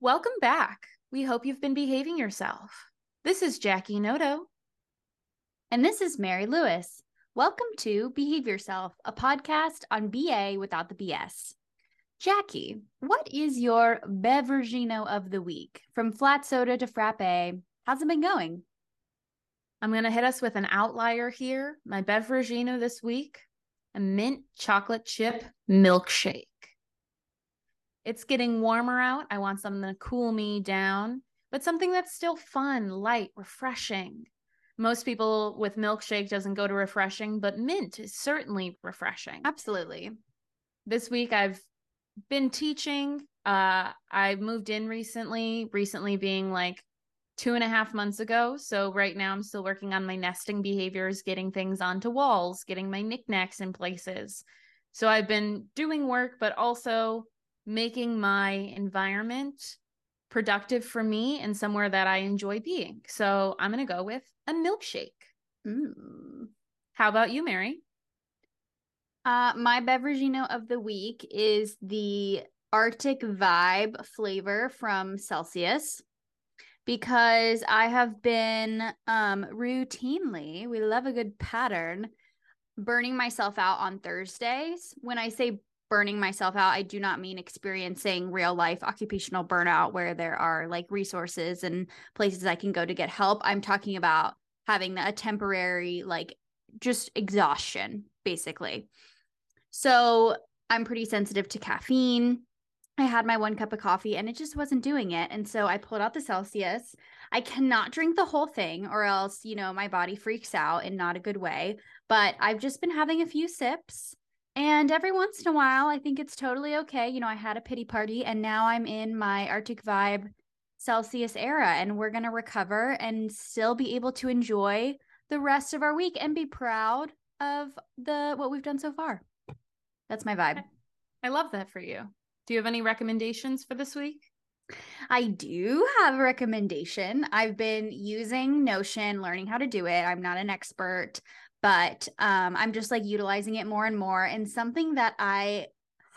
Welcome back. We hope you've been behaving yourself. This is Jackie Noto. And this is Mary Lewis. Welcome to Behave Yourself, a podcast on BA without the BS. Jackie, what is your beveragino of the week? From flat soda to frappe, how's it been going? I'm going to hit us with an outlier here. My beveragino this week, a mint chocolate chip milkshake. It's getting warmer out. I want something to cool me down, but something that's still fun, light, refreshing. Most people with milkshake doesn't go to refreshing, but mint is certainly refreshing. Absolutely. This week I've been teaching. Uh, I moved in recently, recently being like two and a half months ago. So right now I'm still working on my nesting behaviors, getting things onto walls, getting my knickknacks in places. So I've been doing work, but also making my environment productive for me and somewhere that I enjoy being. So I'm going to go with a milkshake. Mm. How about you, Mary? Uh, my beveragino of the week is the Arctic Vibe flavor from Celsius because I have been um, routinely, we love a good pattern, burning myself out on Thursdays. When I say burning myself out, I do not mean experiencing real life occupational burnout where there are like resources and places I can go to get help. I'm talking about having a temporary, like, just exhaustion, basically. So I'm pretty sensitive to caffeine. I had my one cup of coffee and it just wasn't doing it. And so I pulled out the Celsius. I cannot drink the whole thing or else, you know, my body freaks out in not a good way. But I've just been having a few sips and every once in a while, I think it's totally okay. You know, I had a pity party and now I'm in my Arctic Vibe Celsius era and we're going to recover and still be able to enjoy the rest of our week and be proud of the what we've done so far. That's my vibe. I love that for you. Do you have any recommendations for this week? I do have a recommendation. I've been using Notion, learning how to do it. I'm not an expert, but um, I'm just like utilizing it more and more. And something that I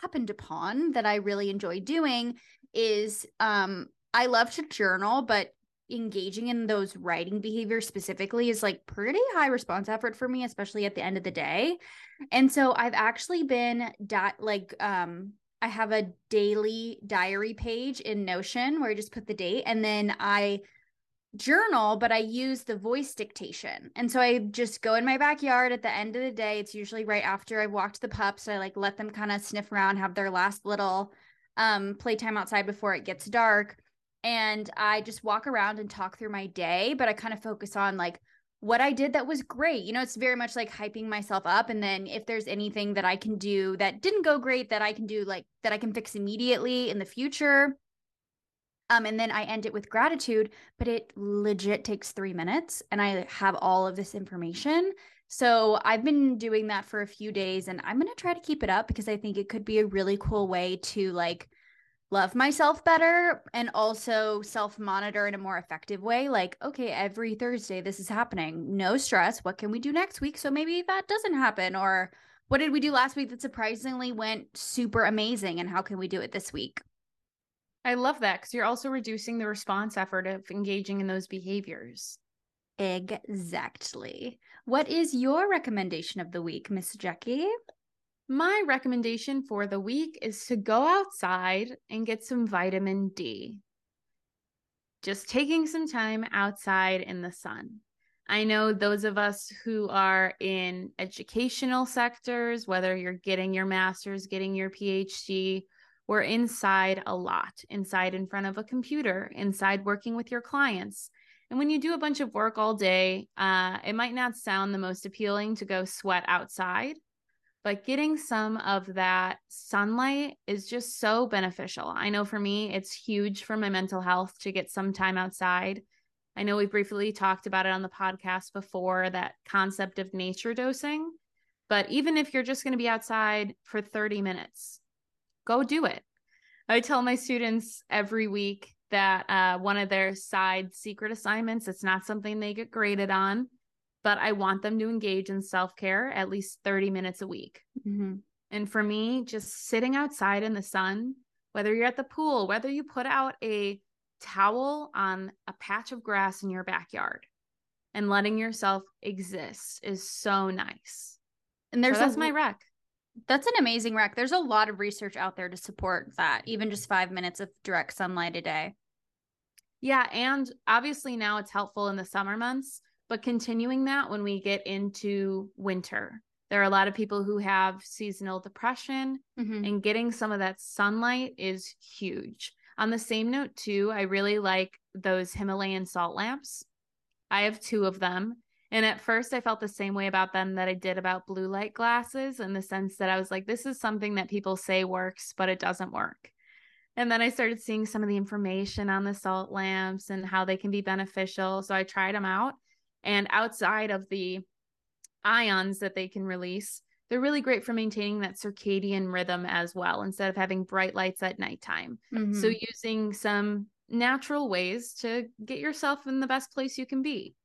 happened upon that I really enjoy doing is um, I love to journal, but engaging in those writing behaviors specifically is like pretty high response effort for me especially at the end of the day and so i've actually been di- like um i have a daily diary page in notion where i just put the date and then i journal, but I use the voice dictation. And so I just go in my backyard at the end of the day. It's usually right after I've walked the pups. I like let them kind of sniff around, have their last little um playtime outside before it gets dark. And I just walk around and talk through my day, but I kind of focus on like what I did that was great. You know, it's very much like hyping myself up. And then if there's anything that I can do that didn't go great, that I can do like that I can fix immediately in the future, um, and then I end it with gratitude, but it legit takes three minutes and I have all of this information. So I've been doing that for a few days and I'm going to try to keep it up because I think it could be a really cool way to like love myself better and also self monitor in a more effective way. Like, okay, every Thursday this is happening. No stress. What can we do next week? So maybe that doesn't happen. Or what did we do last week that surprisingly went super amazing? And how can we do it this week? I love that because you're also reducing the response effort of engaging in those behaviors. Exactly. What is your recommendation of the week, Miss Jackie? My recommendation for the week is to go outside and get some vitamin D. Just taking some time outside in the sun. I know those of us who are in educational sectors, whether you're getting your master's, getting your PhD, we're inside a lot, inside in front of a computer, inside working with your clients. And when you do a bunch of work all day, uh, it might not sound the most appealing to go sweat outside, but getting some of that sunlight is just so beneficial. I know for me, it's huge for my mental health to get some time outside. I know we briefly talked about it on the podcast before that concept of nature dosing. But even if you're just going to be outside for 30 minutes, go do it. I tell my students every week that uh, one of their side secret assignments, it's not something they get graded on, but I want them to engage in self care at least 30 minutes a week. Mm-hmm. And for me, just sitting outside in the sun, whether you're at the pool, whether you put out a towel on a patch of grass in your backyard and letting yourself exist is so nice. And there's so that's a, my rec. That's an amazing rec. There's a lot of research out there to support that, even just five minutes of direct sunlight a day. Yeah. And obviously now it's helpful in the summer months, but continuing that when we get into winter. There are a lot of people who have seasonal depression, Mhm. and getting some of that sunlight is huge. On the same note, too, I really like those Himalayan salt lamps. I have two of them. And at first, I felt the same way about them that I did about blue light glasses in the sense that I was like, this is something that people say works, but it doesn't work. And then I started seeing some of the information on the salt lamps and how they can be beneficial. So I tried them out. And outside of the ions that they can release, they're really great for maintaining that circadian rhythm as well, instead of having bright lights at nighttime. So, Mhm. using some natural ways to get yourself in the best place you can be.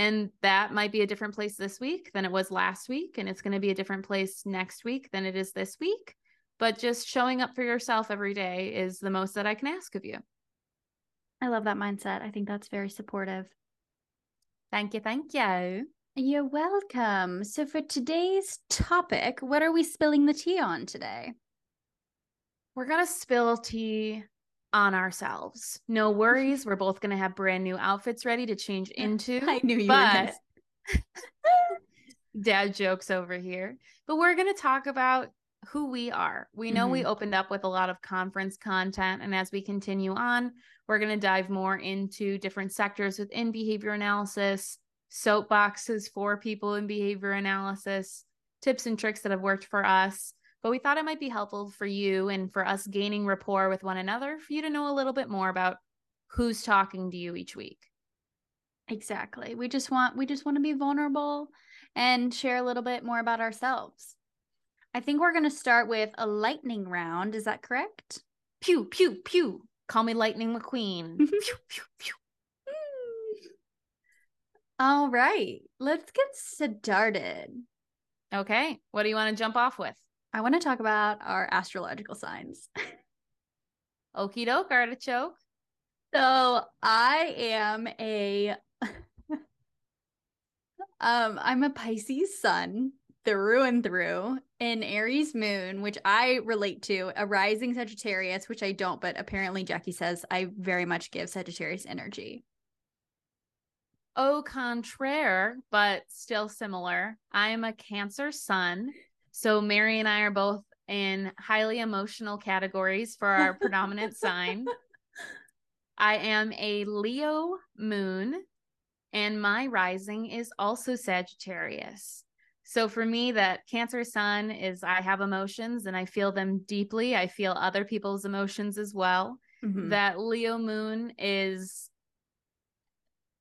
And that might be a different place this week than it was last week. And it's going to be a different place next week than it is this week. But just showing up for yourself every day is the most that I can ask of you. I love that mindset. I think that's very supportive. Thank you. Thank you. You're welcome. So, for today's topic, what are we spilling the tea on today? We're going to spill tea on ourselves. No worries. We're both going to have brand new outfits ready to change into. I knew you but were dad jokes over here. But we're going to talk about who we are. We know we mm-hmm. opened up with a lot of conference content. And as we continue on, we're going to dive more into different sectors within behavior analysis, soapboxes for people in behavior analysis, tips and tricks that have worked for us. But we thought it might be helpful for you and for us gaining rapport with one another for you to know a little bit more about who's talking to you each week. Exactly. We just want we just want to be vulnerable and share a little bit more about ourselves. I think we're going to start with a lightning round. Is that correct? Pew, pew, pew. Call me Lightning McQueen. Mm-hmm. pew, pew, pew. All right. Let's get started. Okay. What do you want to jump off with? I want to talk about our astrological signs. Okie doke, artichoke. So, I am a um I'm a Pisces sun through and through, an Aries moon, which I relate to, a rising Sagittarius, which I don't, but apparently Jackie says I very much give Sagittarius energy. Au contraire, but still similar. I am a Cancer sun. So Mary and I are both in highly emotional categories for our predominant sign. I am a Leo moon, and my rising is also Sagittarius. So for me, that Cancer sun is I have emotions and I feel them deeply. I feel other people's emotions as well. Mhm. That Leo moon is,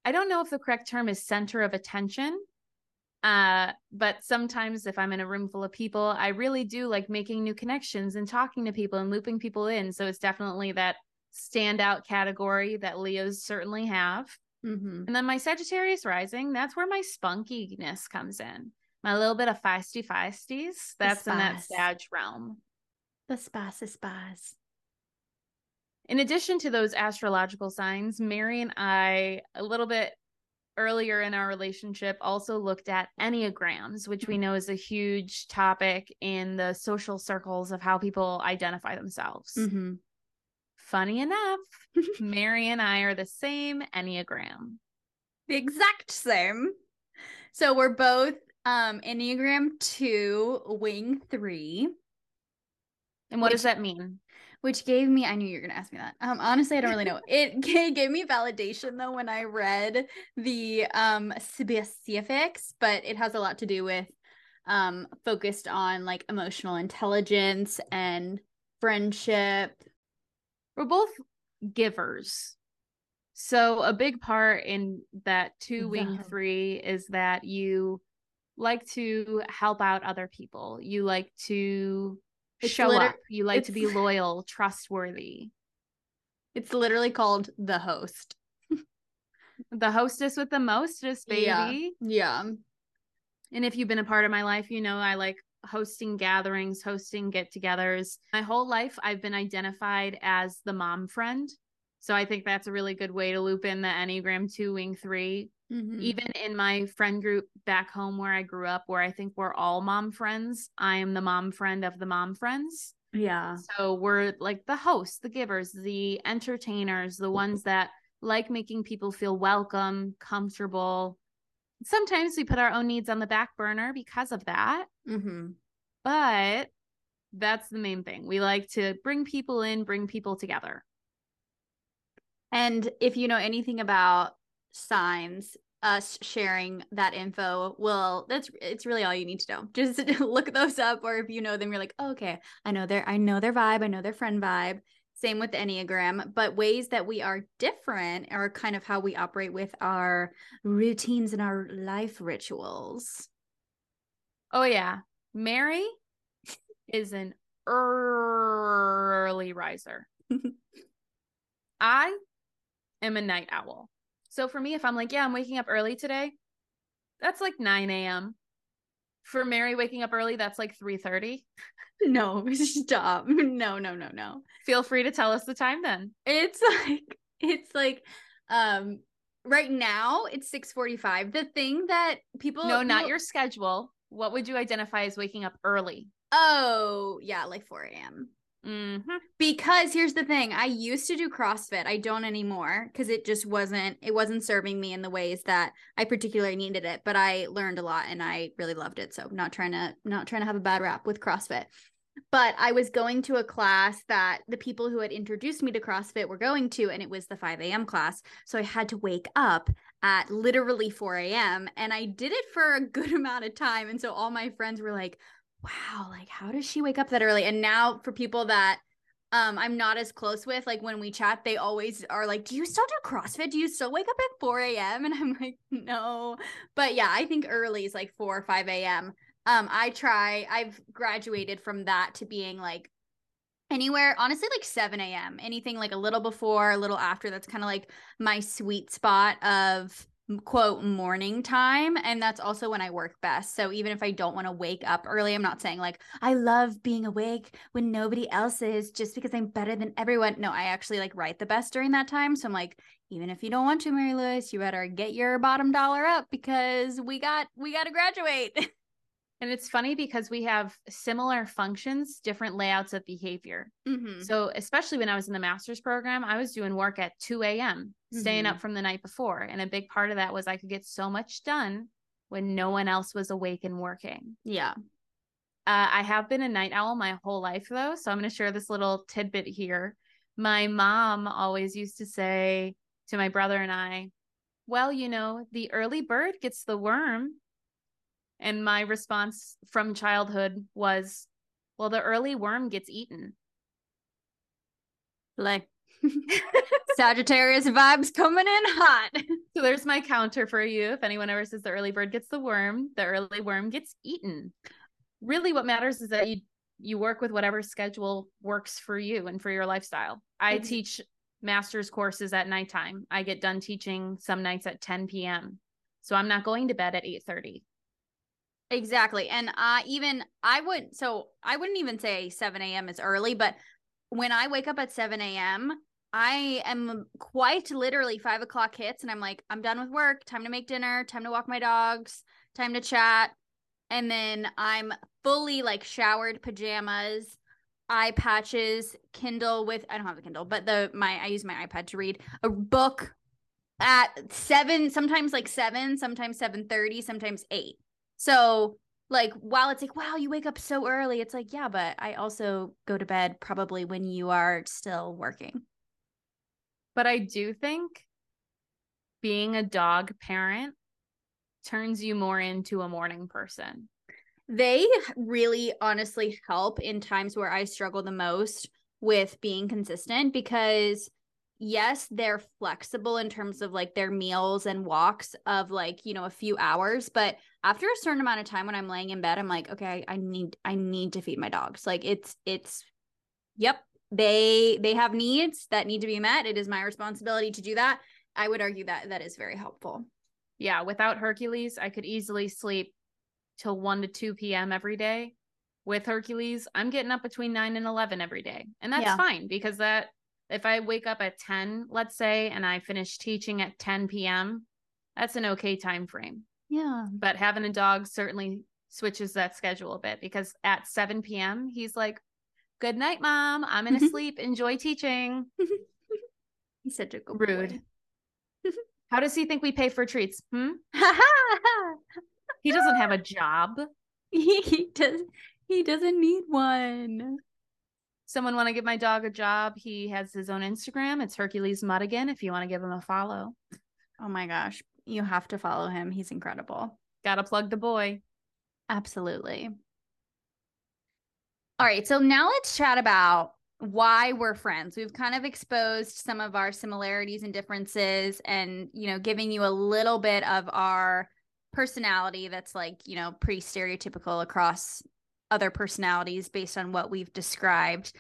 I don't know if the correct term is center of attention. Uh, but sometimes if I'm in a room full of people, I really do like making new connections and talking to people and looping people in. So it's definitely that standout category that Leos certainly have. Mhm. And then my Sagittarius rising, that's where my spunkiness comes in. My little bit of feisty feisties. That's in that. Sag realm. The spice is spice. In addition to those astrological signs, Mary and I, a little bit earlier in our relationship, also looked at Enneagrams, which we know is a huge topic in the social circles of how people identify themselves. Mhm. Funny enough, Mary and I are the same Enneagram. The exact same. So we're both um Enneagram 2, wing 3. And what Which- does that mean? Which gave me i knew you were going to ask me that um honestly i don't really know it gave me validation though when i read the um specifics but it has a lot to do with um focused on like emotional intelligence and friendship We're both givers. So a big part in that two wing three is that you like to help out other people. You like to It's show liter- up. You like to be loyal, trustworthy. it's literally called the host The hostess with the mostest, baby. Yeah. yeah And if you've been a part of my life, you know I like hosting gatherings, hosting get togethers. My whole life, I've been identified as the mom friend. So I think that's a really good way to loop in the Enneagram 2 Wing 3. Mm-hmm. Even in my friend group back home where I grew up, where I think we're all mom friends, I am the mom friend of the mom friends. Yeah. So we're like the hosts, the givers, the entertainers, the ones that like making people feel welcome, comfortable. Sometimes we put our own needs on the back burner because of that. Mm-hmm. But that's the main thing. We like to bring people in, bring people together. And if you know anything about signs, us sharing that info will that's it's really all you need to know. Just look those up or if you know them you're like, oh, "Okay, I know their I know their vibe, I know their friend vibe." Same with the Enneagram, but ways that we are different are kind of how we operate with our routines and our life rituals. Oh yeah. Mary is an early riser. I am a night owl. So for me, if I'm like, yeah, I'm waking up early today, that's like 9 a.m. For Mary waking up early, that's like 3:30. No, stop. No, no, no, no. Feel free to tell us the time then. It's like it's like um right now it's 6:45. The thing that people No, not your schedule. What would you identify as waking up early? Oh, yeah, like 4 a.m. Mm-hmm. Because here's the thing, I used to do CrossFit. I don't anymore because it just wasn't it wasn't serving me in the ways that I particularly needed it. But I learned a lot and I really loved it. So not trying to not trying to have a bad rap with CrossFit. But I was going to a class that the people who had introduced me to CrossFit were going to, and it was the 5 a.m. class. So I had to wake up at literally 4 a.m. And I did it for a good amount of time. And so all my friends were like, wow, like how does she wake up that early? And now for people that um I'm not as close with, like when we chat, they always are like, Do you still do CrossFit? Do you still wake up at 4 a.m.? And I'm like, no. But yeah, I think early is like 4 or 5 a.m. Um, I try, I've graduated from that to being like anywhere honestly like 7 a.m anything like a little before a little after that's kind of like my sweet spot of quote morning time and that's also when i work best so even if i don't want to wake up early i'm not saying like i love being awake when nobody else is just because i'm better than everyone no i actually like write the best during that time so i'm like even if you don't want to mary lewis you better get your bottom dollar up because we got we got to graduate And it's funny because we have similar functions, different layouts of behavior. Mm-hmm. So, especially when I was in the master's program, I was doing work at 2 a.m., mm-hmm. staying up from the night before. And a big part of that was I could get so much done when no one else was awake and working. Yeah. Uh, I have been a night owl my whole life, though. So, I'm going to share this little tidbit here. My mom always used to say to my brother and I, well, you know, the early bird gets the worm and my response from childhood was, well, the early worm gets eaten. Like Sagittarius vibes coming in hot. So there's my counter for you. If anyone ever says the early bird gets the worm, the early worm gets eaten. Really, what matters is that you you work with whatever schedule works for you and for your lifestyle. I mm-hmm. teach master's courses at nighttime. I get done teaching some nights at 10 p.m. So I'm not going to bed at 8 30. Exactly. And I even I would so I wouldn't even say 7 a.m. is early, but when I wake up at 7 a.m., I am quite literally five o'clock hits and I'm like, I'm done with work, time to make dinner, time to walk my dogs, time to chat. And then I'm fully like showered pajamas, eye patches, Kindle with I don't have a Kindle, but the my I use my iPad to read a book at seven, sometimes like seven, sometimes seven thirty, sometimes eight. So like while it's like wow you wake up so early it's like yeah but i also go to bed probably when you are still working but i do think being a dog parent turns you more into a morning person they really honestly help in times where i struggle the most with being consistent because yes, they're flexible in terms of like their meals and walks of like, you know, a few hours, but after a certain amount of time when I'm laying in bed, I'm like, okay, I need I need to feed my dogs. Like it's it's yep, they they have needs that need to be met. It is my responsibility to do that. I would argue that that is very helpful. Yeah, without Hercules, I could easily sleep till 1 to 2 p.m. every day with Hercules, I'm getting up between 9 and 11 every day. And that's Yeah. fine because that if I wake up at 10, let's say, and I finish teaching at 10 p.m., that's an okay time frame. Yeah. But having a dog certainly switches that schedule a bit because at 7 p.m., he's like, Good night, mom. I'm going to Mhm. sleep. Enjoy teaching. He's such a good Rude. How does he think we pay for treats? Hmm? He doesn't have a job. he does. He doesn't need one. Someone want to give my dog a job? He has his own Instagram. It's Hercules Muddigan if you want to give him a follow. Oh my gosh, you have to follow him. He's incredible. Gotta plug the boy. Absolutely. All right, so now let's chat about why we're friends. We've kind of exposed some of our similarities and differences and, you know, giving you a little bit of our personality that's like, you know, pretty stereotypical across other personalities based on what we've described.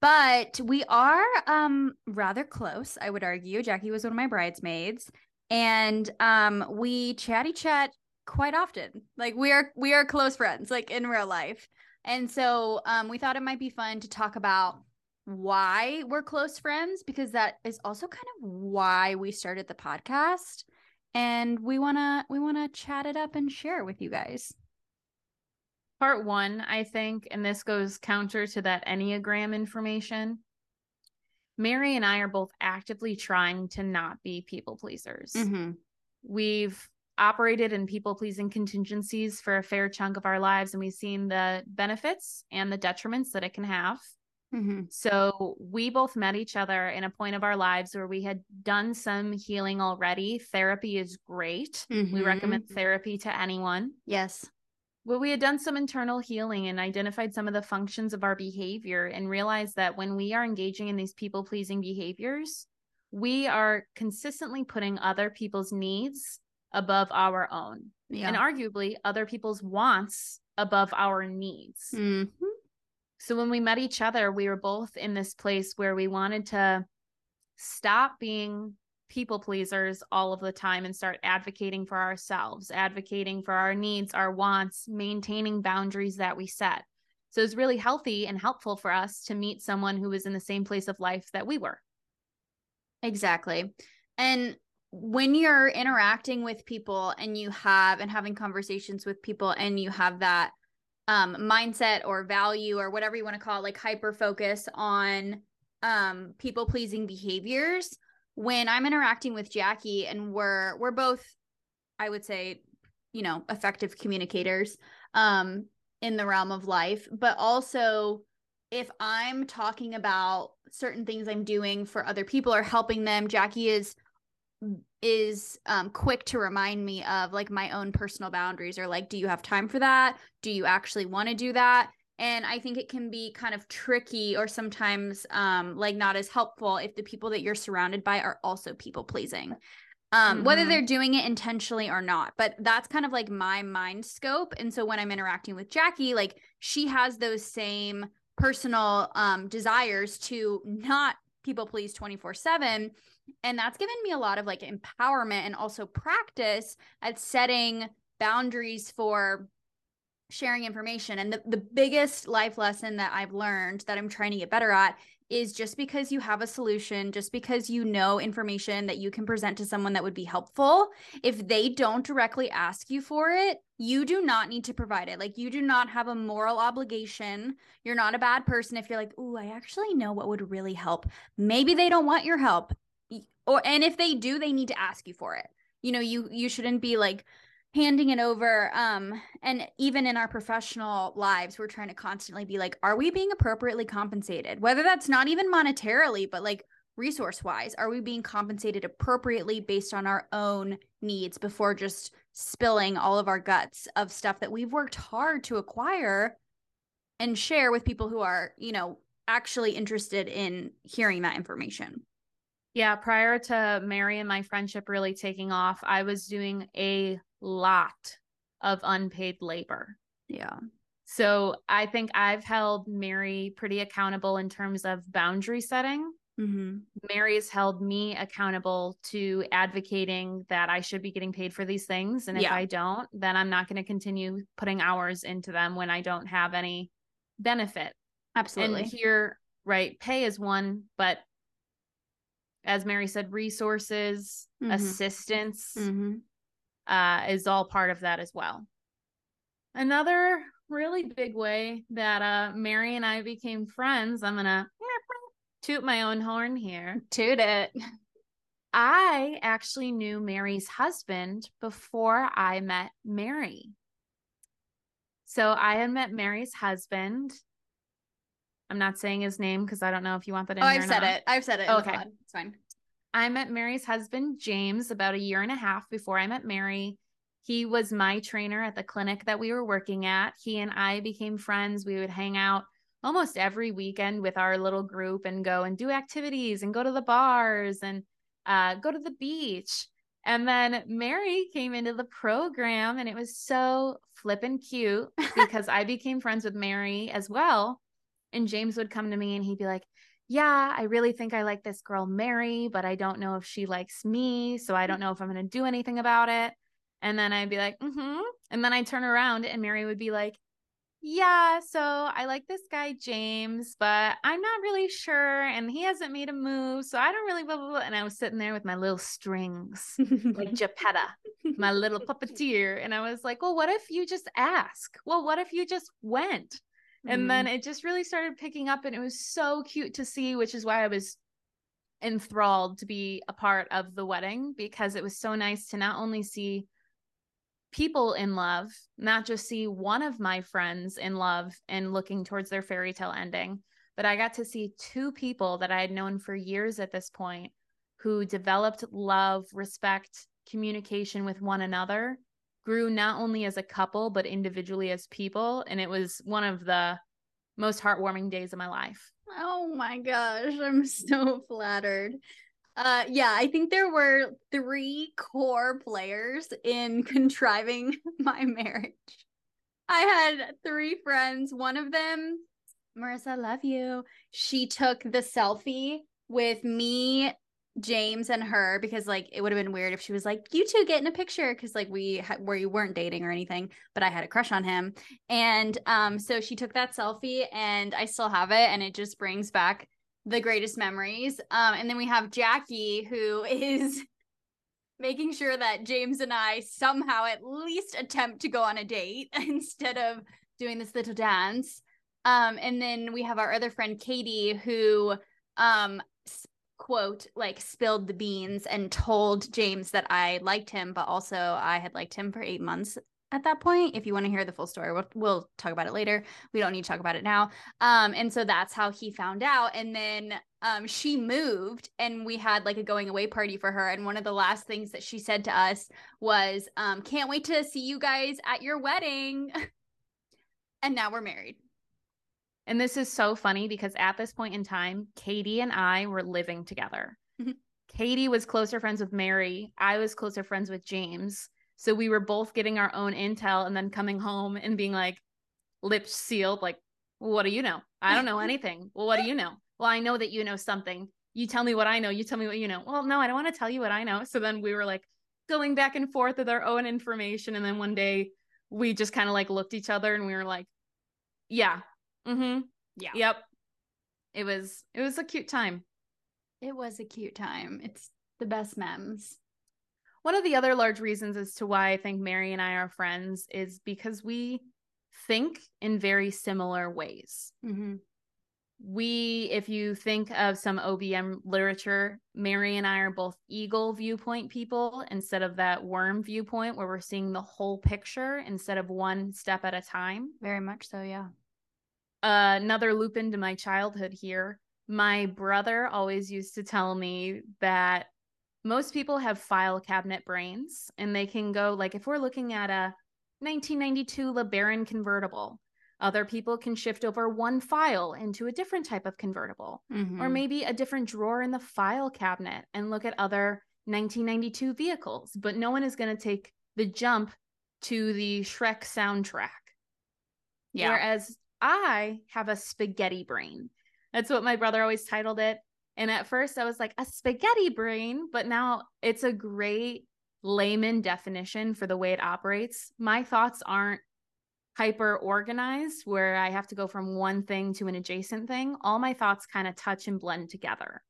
But we are um rather close, I would argue. Jackie was one of my bridesmaids and um we chatty chat quite often. Like we are we are close friends like in real life. And so um we thought it might be fun to talk about why we're close friends because that is also kind of why we started the podcast and we want to we want to chat it up and share it with you guys. Part one, I think, and this goes counter to that Enneagram information. Mary and I are both actively trying to not be people pleasers. Mm-hmm. We've operated in people pleasing contingencies for a fair chunk of our lives, and we've seen the benefits and the detriments that it can have. Mm-hmm. So we both met each other in a point of our lives where we had done some healing already. Therapy is great. We Mhm. recommend therapy to anyone. Yes. Well, we had done some internal healing and identified some of the functions of our behavior and realized that when we are engaging in these people pleasing behaviors, we are consistently putting other people's needs above our own Yeah. and arguably other people's wants above our needs. Mhm. So when we met each other, we were both in this place where we wanted to stop being people pleasers all of the time and start advocating for ourselves, advocating for our needs, our wants, maintaining boundaries that we set. So it's really healthy and helpful for us to meet someone who was in the same place of life that we were. Exactly. And when you're interacting with people and you have and having conversations with people and you have that um mindset or value or whatever you want to call it like hyper focus on um people pleasing behaviors when i'm interacting with jackie and we're we're both i would say you know effective communicators um in the realm of life but also if i'm talking about certain things i'm doing for other people or helping them jackie is is um quick to remind me of like my own personal boundaries or like do you have time for that? Do you actually want to do that? And i think it can be kind of tricky or sometimes um like not as helpful if the people that you're surrounded by are also people pleasing um whether Mhm. they're doing it intentionally or not but that's kind of like my mind scope. And so when i'm interacting with jackie like she has those same personal um desires to not people please 24 7 and that's given me a lot of like empowerment and also practice at setting boundaries for sharing information. And the, the biggest life lesson that i've learned that i'm trying to get better at is just because you have a solution just because you know information that you can present to someone that would be helpful if they don't directly ask you for it you do not need to provide it. Like you do not have a moral obligation. You're not a bad person if you're like ooh i actually know what would really help. Maybe they don't want your help or and if they do they need to ask you for it. You know you you shouldn't be like handing it over um and even in our professional lives we're trying to constantly be like are we being appropriately compensated? Whether that's not even monetarily but like resource wise are we being compensated appropriately based on our own needs before just spilling all of our guts of stuff that we've worked hard to acquire and share with people who are you know actually interested in hearing that information Yeah, prior to Mary and my friendship really taking off, I was doing a lot of unpaid labor. yeah So I think I've held Mary pretty accountable in terms of boundary setting. mm-hmm. Mary's held me accountable to advocating that I should be getting paid for these things. And if Yeah. I don't, then I'm not going to continue putting hours into them when I don't have any benefit. Absolutely. And here, right, pay is one, but as Mary said, resources, Mhm. assistance Mhm. uh, is all part of that as well. Another really big way that uh, Mary and I became friends, I'm going to toot my own horn here. Toot it. I actually knew Mary's husband before I met Mary. So I had met Mary's husband. I'm not saying his name because I don't know if you want that in Oh, I've said not. it. I've said it. Okay. It's fine. I met Mary's husband, James, about a year and a half before I met Mary. He was my trainer at the clinic that we were working at. He and I became friends. We would hang out almost every weekend with our little group and go and do activities and go to the bars and uh, go to the beach. And then Mary came into the program and it was so flippin' cute because I became friends with Mary as well. And James would come to me and he'd be like, yeah, I really think I like this girl, Mary, but I don't know if she likes me. So I don't know if I'm going to do anything about it. And then I'd be like, mm hmm. And then I'd turn around and Mary would be like, yeah, so I like this guy, James, but I'm not really sure. And he hasn't made a move. So I don't really, blah, blah, blah. And I was sitting there with my little strings, like Geppetta, my little puppeteer. And I was like, well, what if you just ask? Well, what if you just went? And then mm-hmm. it just really started picking up, and it was so cute to see, which is why I was enthralled to be a part of the wedding because it was so nice to not only see people in love, not just see one of my friends in love and looking towards their fairy tale ending, but I got to see two people that I had known for years at this point who developed love, respect, communication with one another, grew not only as a couple, but individually as people. And it was one of the most heartwarming days of my life. Oh my gosh, I'm so flattered. Uh yeah, I think there were three core players in contriving my marriage. I had three friends. One of them, Marissa, love you. She took the selfie with me, James, and her because like it would have been weird if she was like, "You two get in a picture," because like we ha- you weren't dating or anything, but I had a crush on him, and um, so she took that selfie, and I still have it, and it just brings back the greatest memories. Um, and then we have Jackie, who is making sure that James and I somehow at least attempt to go on a date instead of doing this little dance. Um, and then we have our other friend Katie, who um quote like spilled the beans and told James that I liked him, but also I had liked him for eight months at that point. If you want to hear the full story, we'll, we'll talk about it later. We don't need to talk about it now. Um, and so that's how he found out. And then um, she moved, and we had like a going away party for her. And one of the last things that she said to us was, um, "Can't wait to see you guys at your wedding." and now we're married. And this is so funny because at this point in time, Katie and I were living together. Mhm. Katie was closer friends with Mary. I was closer friends with James. So we were both getting our own intel and then coming home and being like, lips sealed, like, well, what do you know? I don't know anything. well, what do you know? Well, I know that you know something. You tell me what I know. You tell me what you know. Well, no, I don't want to tell you what I know. So then we were like going back and forth with our own information. And then one day we just kind of like looked each other and we were like, yeah, mm-hmm. Yeah. Yep. It was it was a cute time. It was a cute time. It's the best memes. One of the other large reasons as to why I think Mary and I are friends is because we think in very similar ways. Mm-hmm. We, if you think of some OBM literature, Mary and I are both eagle viewpoint people instead of that worm viewpoint where we're seeing the whole picture instead of one step at a time. Very much so, yeah. Uh, another loop into my childhood here. My brother always used to tell me that most people have file cabinet brains and they can go, like, if we're looking at a 1992 LeBaron convertible, other people can shift over one file into a different type of convertible, Mm-hmm. or maybe a different drawer in the file cabinet and look at other 1992 vehicles. But no one is going to take the jump to the Shrek soundtrack. yeah. Whereas I have a spaghetti brain. That's what my brother always titled it. And at first I was like, a spaghetti brain, but now it's a great layman definition for the way it operates. My thoughts aren't hyper organized where I have to go from one thing to an adjacent thing, all my thoughts kind of touch and blend together.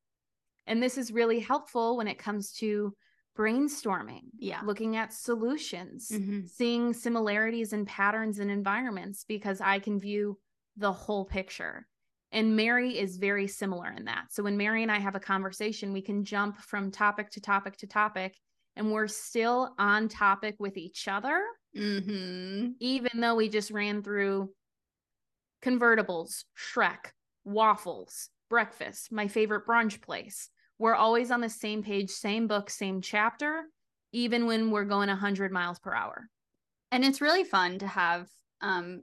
And this is really helpful when it comes to brainstorming, Yeah. looking at solutions, Mhm. seeing similarities and patterns and environments because I can view the whole picture. And Mary is very similar in that. So when Mary and I have a conversation, we can jump from topic to topic to topic, and we're still on topic with each other, Mhm. even though we just ran through convertibles, Shrek, waffles, breakfast, my favorite brunch place. We're always on the same page, same book, same chapter, even when we're going 100 miles per hour. And it's really fun to have um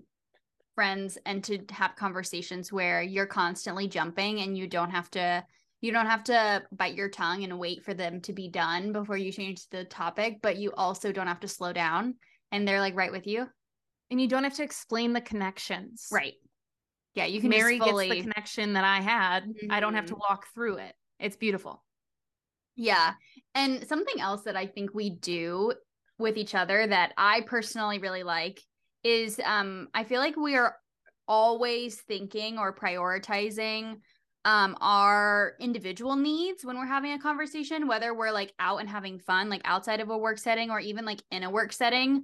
friends and to have conversations where you're constantly jumping and you don't have to you don't have to bite your tongue and wait for them to be done before you change the topic, but you also don't have to slow down and they're like right with you. And you don't have to explain the connections. Right. Yeah, you can Mary just fully gets the connection that I had. I don't have to Mhm. walk through it. It's beautiful. Yeah. And something else that I think we do with each other that I personally really like is um I feel like we are always thinking or prioritizing um our individual needs when we're having a conversation whether we're like out and having fun like outside of a work setting or even like in a work setting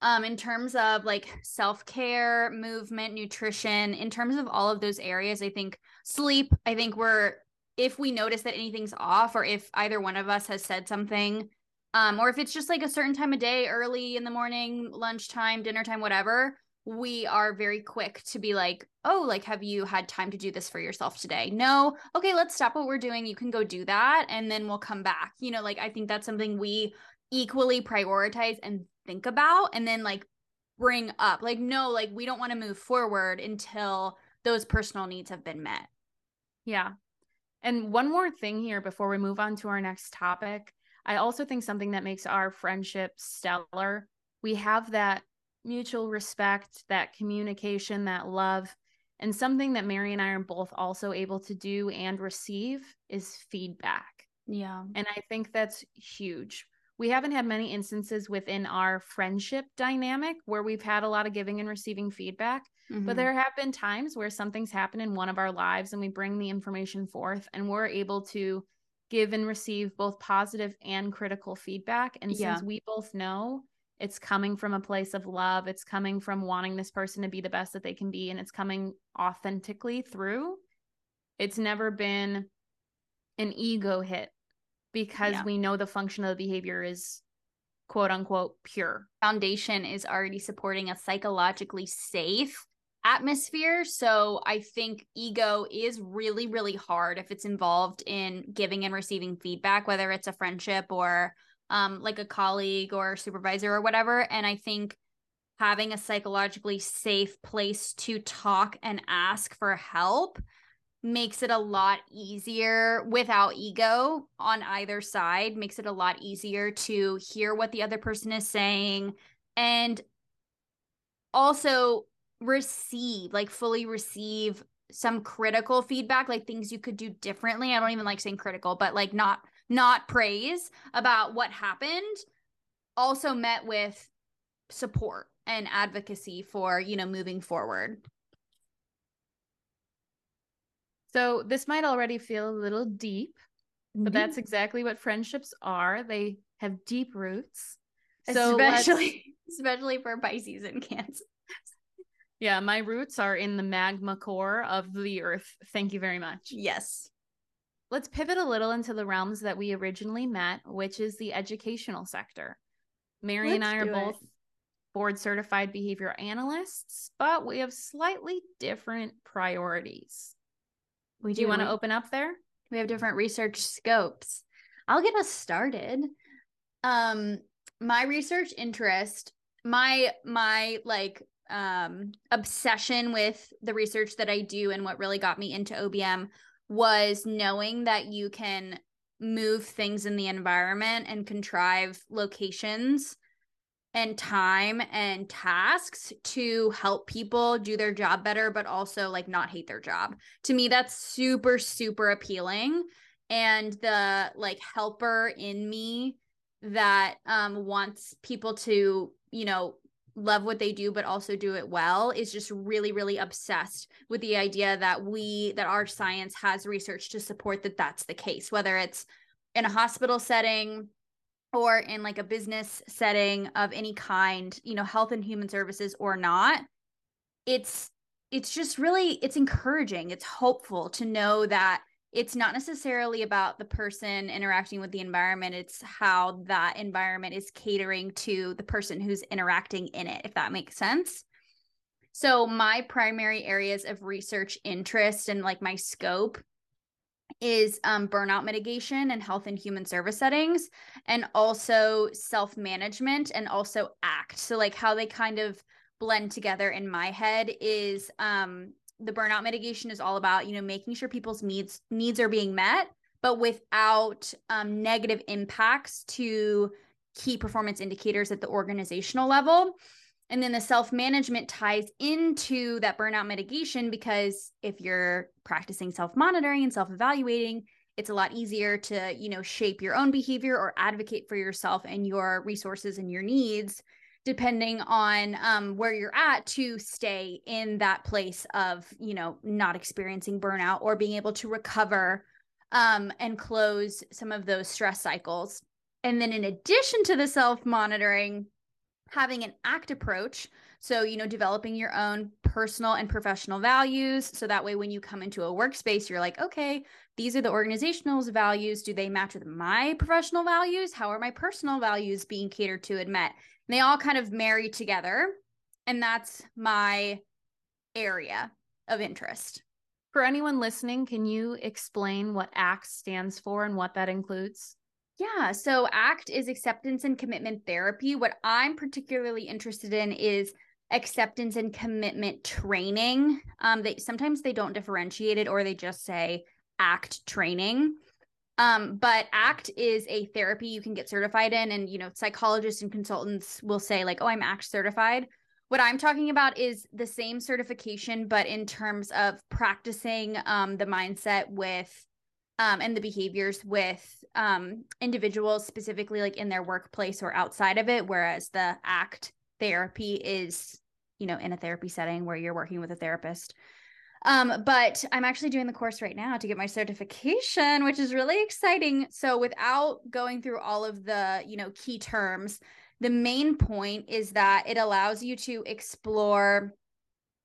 um in terms of like self-care movement nutrition in terms of all of those areas i think sleep i think we're if we notice that anything's off or if either one of us has said something um or if it's just like a certain time of day early in the morning lunchtime dinner time whatever we are very quick to be like oh like have you had time to do this for yourself today? No. Okay let's stop what we're doing. You can go do that and then we'll come back. You know like i think that's something we equally prioritize and think about and then like bring up. Like no like we don't want to move forward until those personal needs have been met. Yeah. And one more thing here before we move on to our next topic. I also think something that makes our friendship stellar, we have that mutual respect, that communication, that love. And something that Mary and I are both also able to do and receive is feedback. yeah And I think that's huge. We haven't had many instances within our friendship dynamic where we've had a lot of giving and receiving feedback. Mm-hmm. But there have been times where something's happened in one of our lives and we bring the information forth and we're able to give and receive both positive and critical feedback. And Yeah. since we both know it's coming from a place of love, it's coming from wanting this person to be the best that they can be, and it's coming authentically through, it's never been an ego hit because Yeah. we know the function of the behavior is quote unquote pure. foundation is already supporting a psychologically safe atmosphere. So I think ego is really, really hard if it's involved in giving and receiving feedback, whether it's a friendship or um, like a colleague or supervisor or whatever. And I think having a psychologically safe place to talk and ask for help makes it a lot easier without ego on either side makes it a lot easier to hear what the other person is saying and also receive like fully receive some critical feedback like things you could do differently i don't even like saying critical but like not not praise about what happened also met with support and advocacy for you know moving forward So this might already feel a little deep, Mm-hmm. but that's exactly what friendships are. They have deep roots. So especially especially for pisces and cancer yeah, my roots are in the magma core of the earth. Thank you very much. yes Let's pivot a little into the realms that we originally met, which is the educational sector. Mary and Let's I are do it. both board certified behavior analysts, but we have slightly different priorities. we Do you want to open up there? we have different research scopes i'll get us started um my research interest my my like um obsession with the research that i do and what really got me into obm was knowing that you can move things in the environment and contrive locations and time and tasks to help people do their job better but also like not hate their job. To me that's super super appealing. And the like helper in me that um wants people to you know love what they do but also do it well is just really really obsessed with the idea that we that our science has research to support that that's the case whether it's in a hospital setting or in like a business setting of any kind you know health and human services or not it's it's just really it's encouraging it's hopeful to know that it's not necessarily about the person interacting with the environment it's how that environment is catering to the person who's interacting in it if that makes sense. So my primary areas of research interest and like my scope is um, burnout mitigation and health and human service settings and also self-management and also act. So like how they kind of blend together in my head is um the burnout mitigation is all about you know making sure people's needs needs are being met but without um, negative impacts to key performance indicators at the organizational level. And then the self management ties into that burnout mitigation because if you're practicing self monitoring and self evaluating it's a lot easier to you know shape your own behavior or advocate for yourself and your resources and your needs depending on um, where you're at to stay in that place of you know not experiencing burnout or being able to recover um, and close some of those stress cycles. And then in addition to the self monitoring having an act approach. So you know developing your own personal and professional values. So that way when you come into a workspace you're like okay these are the organizational values. Do they match with my professional values? How are my personal values being catered to and met and they all kind of marry together. And that's my area of interest. For anyone listening, can you explain what ACT stands for and what that includes? Yeah, so ACT is acceptance and commitment therapy. What I'm particularly interested in is acceptance and commitment training. Um, they sometimes they don't differentiate it or they just say ACT training. Um, but ACT is a therapy you can get certified in, and you know, psychologists and consultants will say, like, oh, I'm ACT certified. What I'm talking about is the same certification, but in terms of practicing um, the mindset with um, and the behaviors with um, individuals, specifically like in their workplace or outside of it. Whereas the ACT therapy is, you know, in a therapy setting where you're working with a therapist. Um, but I'm actually doing the course right now to get my certification, which is really exciting. So without going through all of the, you know, key terms, the main point is that it allows you to explore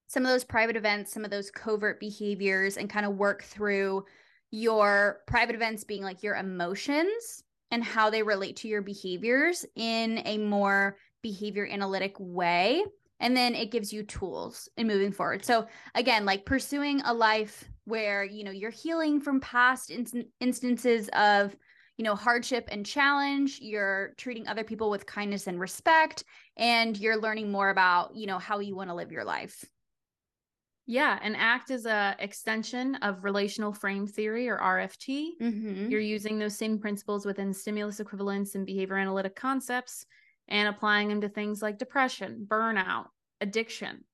some of those private events, some of those covert behaviors, and kind of work through your private events being like your emotions and how they relate to your behaviors in a more behavior analytic way and then it gives you tools in moving forward so again like pursuing a life where you know you're healing from past in- instances of you know hardship and challenge you're treating other people with kindness and respect and you're learning more about you know how you want to live your life yeah, and ACT is a extension of relational frame theory or RFT. Mm-hmm. You're using those same principles within stimulus equivalence and behavior analytic concepts and applying them to things like depression, burnout, addiction.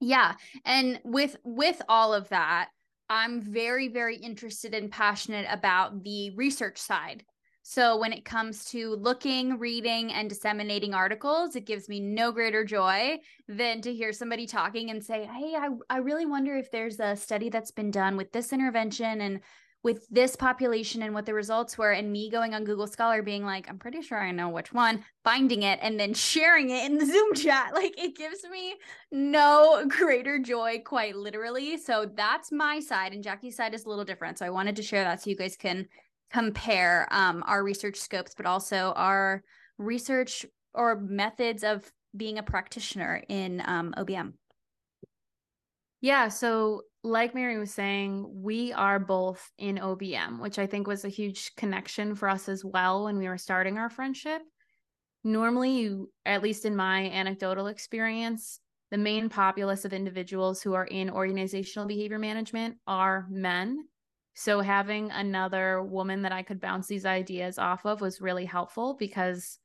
Yeah, and with with all of that, I'm very very interested and passionate about the research side. So when it comes to looking, reading and disseminating articles, it gives me no greater joy than to hear somebody talking and say, "Hey, I I really wonder if there's a study that's been done with this intervention and with this population and what the results were and me going on google scholar being like i'm pretty sure i know which one finding it and then sharing it in the zoom chat. Like it gives me no greater joy quite literally. So that's my side and jackie's side is a little different. So i wanted to share that so you guys can compare um, our research scopes but also our research or methods of being a practitioner in um, obm yeah so like Mary was saying, we are both in OBM, which I think was a huge connection for us as well when we were starting our friendship. Normally, you, at least in my anecdotal experience, the main populace of individuals who are in organizational behavior management are men. So having another woman that I could bounce these ideas off of was really helpful because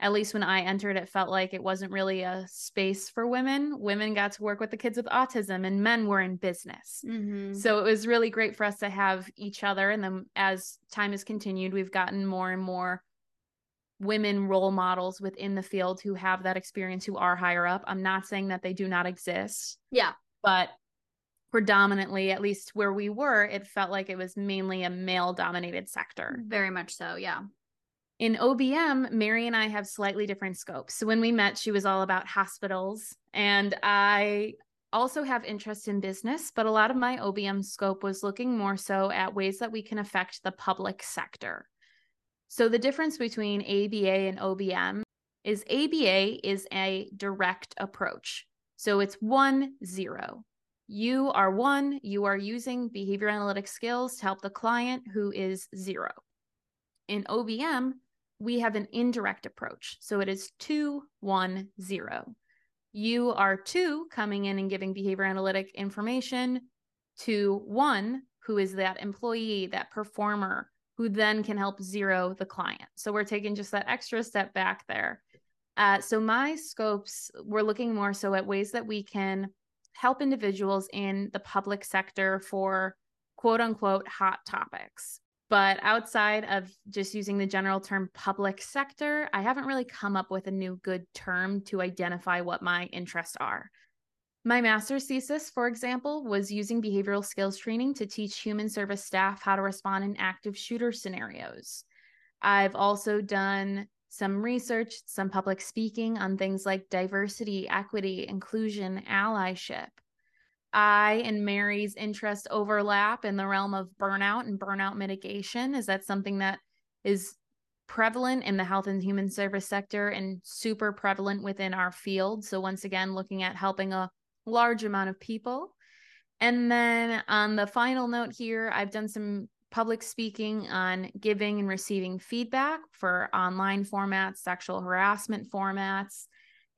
at least when I entered, it felt like it wasn't really a space for women. Women got to work with the kids with autism, and men were in business. Mm-hmm. So it was really great for us to have each other. And then as time has continued, we've gotten more and more women role models within the field who have that experience who are higher up. I'm not saying that they do not exist. Yeah. But predominantly, at least where we were, it felt like it was mainly a male dominated sector. Very much so. Yeah. In OBM, Mary and I have slightly different scopes. So when we met, she was all about hospitals. And I also have interest in business, but a lot of my OBM scope was looking more so at ways that we can affect the public sector. So the difference between ABA and OBM is ABA is a direct approach. So it's one zero. You are one, you are using behavior analytic skills to help the client who is zero. In OBM, we have an indirect approach. So it is two, one, zero. You are two coming in and giving behavior analytic information to one who is that employee, that performer, who then can help zero the client. So we're taking just that extra step back there. Uh, so my scopes, we're looking more so at ways that we can help individuals in the public sector for quote unquote hot topics. But outside of just using the general term public sector, I haven't really come up with a new good term to identify what my interests are. My master's thesis, for example, was using behavioral skills training to teach human service staff how to respond in active shooter scenarios. I've also done some research, some public speaking on things like diversity, equity, inclusion, allyship. I and Mary's interest overlap in the realm of burnout and burnout mitigation. Is that something that is prevalent in the health and human service sector and super prevalent within our field? So, once again, looking at helping a large amount of people. And then on the final note here, I've done some public speaking on giving and receiving feedback for online formats, sexual harassment formats,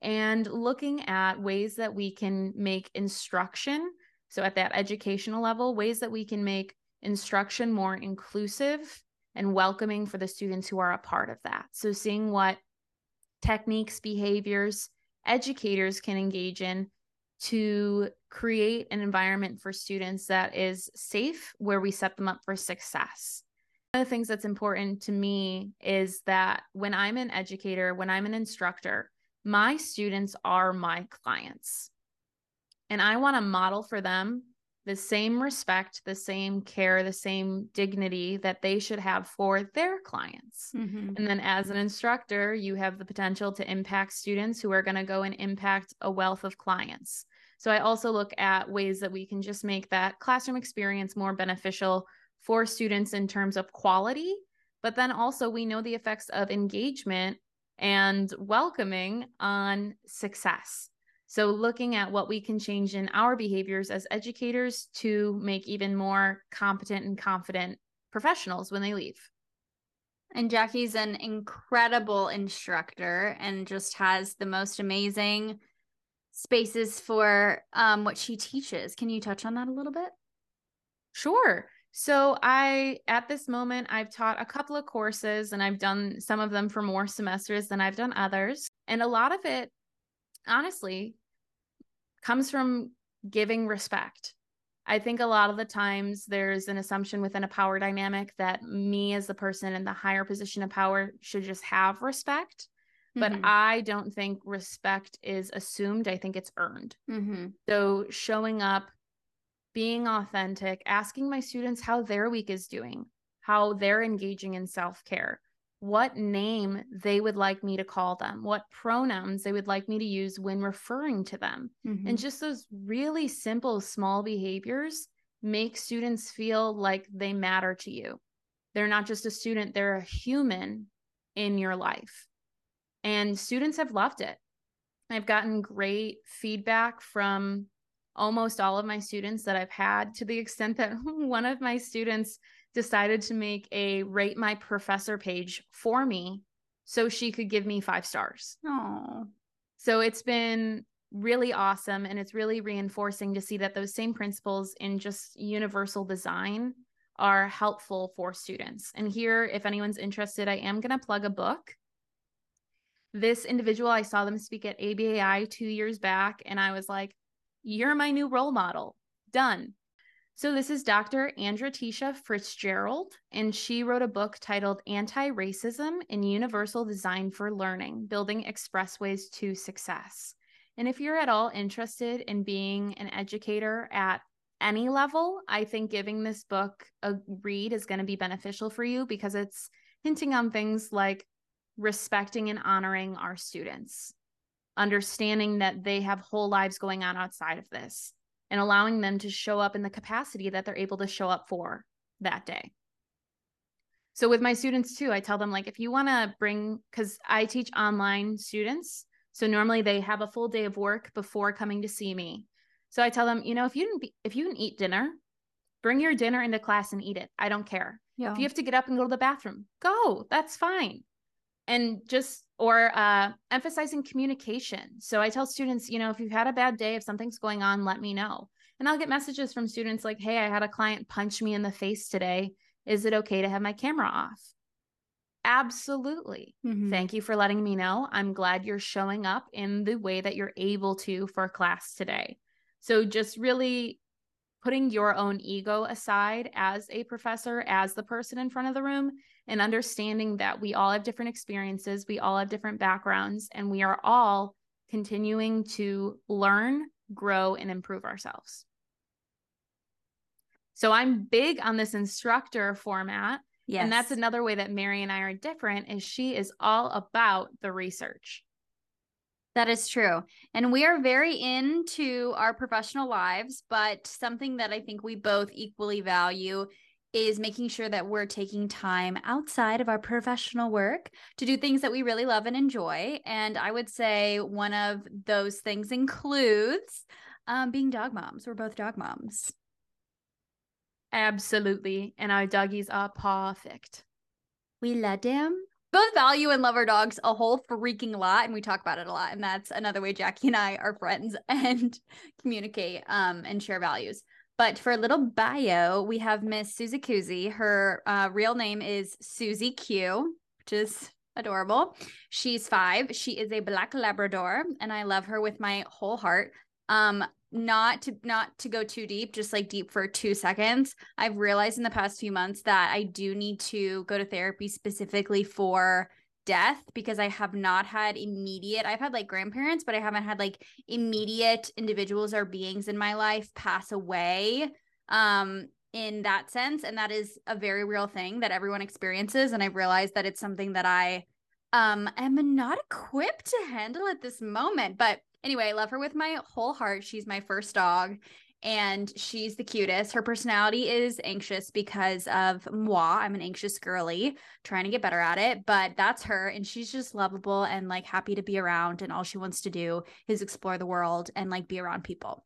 and looking at ways that we can make instruction. So, at that educational level, ways that we can make instruction more inclusive and welcoming for the students who are a part of that. So, seeing what techniques, behaviors, educators can engage in to create an environment for students that is safe where we set them up for success. One of the things that's important to me is that when I'm an educator, when I'm an instructor, my students are my clients. And I want to model for them the same respect, the same care, the same dignity that they should have for their clients. Mm-hmm. And then as an instructor, you have the potential to impact students who are going to go and impact a wealth of clients. So I also look at ways that we can just make that classroom experience more beneficial for students in terms of quality, but then also we know the effects of engagement and welcoming on success. So, looking at what we can change in our behaviors as educators to make even more competent and confident professionals when they leave. And Jackie's an incredible instructor and just has the most amazing spaces for um, what she teaches. Can you touch on that a little bit? Sure. So I at this moment I've taught a couple of courses and I've done some of them for more semesters than I've done others. And a lot of it honestly comes from giving respect. I think a lot of the times there's an assumption within a power dynamic that me as the person in the higher position of power should just have respect. But mm-hmm. I don't think respect is assumed. I think it's earned. Mm-hmm. So showing up, being authentic, asking my students how their week is doing, how they're engaging in self care, what name they would like me to call them, what pronouns they would like me to use when referring to them. Mm-hmm. And just those really simple, small behaviors make students feel like they matter to you. They're not just a student, they're a human in your life. And students have loved it. I've gotten great feedback from almost all of my students that I've had to the extent that one of my students decided to make a rate my professor page for me so she could give me five stars. Oh. So it's been really awesome and it's really reinforcing to see that those same principles in just universal design are helpful for students. And here if anyone's interested, I am going to plug a book. This individual, I saw them speak at ABAI 2 years back and I was like, "You're my new role model." Done So, this is Dr. Andratesha Fritzgerald, and she wrote a book titled Anti Racism in Universal Design for Learning Building Expressways to Success. And if you're at all interested in being an educator at any level, I think giving this book a read is going to be beneficial for you because it's hinting on things like respecting and honoring our students, understanding that they have whole lives going on outside of this and allowing them to show up in the capacity that they're able to show up for that day. So with my students too, I tell them like if you want to bring cuz I teach online students, so normally they have a full day of work before coming to see me. So I tell them, you know, if you didn't be, if you didn't eat dinner, bring your dinner into class and eat it. I don't care. Yeah. If you have to get up and go to the bathroom, go. That's fine. And just or uh, emphasizing communication. So I tell students, you know, if you've had a bad day, if something's going on, let me know. And I'll get messages from students like, hey, I had a client punch me in the face today. Is it okay to have my camera off? Absolutely. Mm-hmm. Thank you for letting me know. I'm glad you're showing up in the way that you're able to for class today. So just really putting your own ego aside as a professor, as the person in front of the room, and understanding that we all have different experiences, we all have different backgrounds, and we are all continuing to learn, grow, and improve ourselves. So I'm big on this instructor format. Yes. And that's another way that Mary and I are different is she is all about the research. That is true. And we are very into our professional lives, but something that I think we both equally value is making sure that we're taking time outside of our professional work to do things that we really love and enjoy. And I would say one of those things includes um, being dog moms. We're both dog moms. Absolutely. And our doggies are perfect. We love them. Both value and love our dogs a whole freaking lot. And we talk about it a lot. And that's another way Jackie and I are friends and communicate um, and share values. But for a little bio, we have Miss Susie Kuzi. Her uh, real name is Susie Q, which is adorable. She's five. She is a black Labrador, and I love her with my whole heart. Um, not to not to go too deep just like deep for 2 seconds. I've realized in the past few months that i do need to go to therapy specifically for death because i have not had immediate i've had like grandparents but i haven't had like immediate individuals or beings in my life pass away um in that sense. And that is a very real thing that everyone experiences. And i've realized that it's something that i um am not equipped to handle at this moment. But Anyway, I love her with my whole heart. She's my first dog and she's the cutest. Her personality is anxious because of moi. I'm an anxious girly, trying to get better at it, but that's her. And she's just lovable and like happy to be around. And all she wants to do is explore the world and like be around people.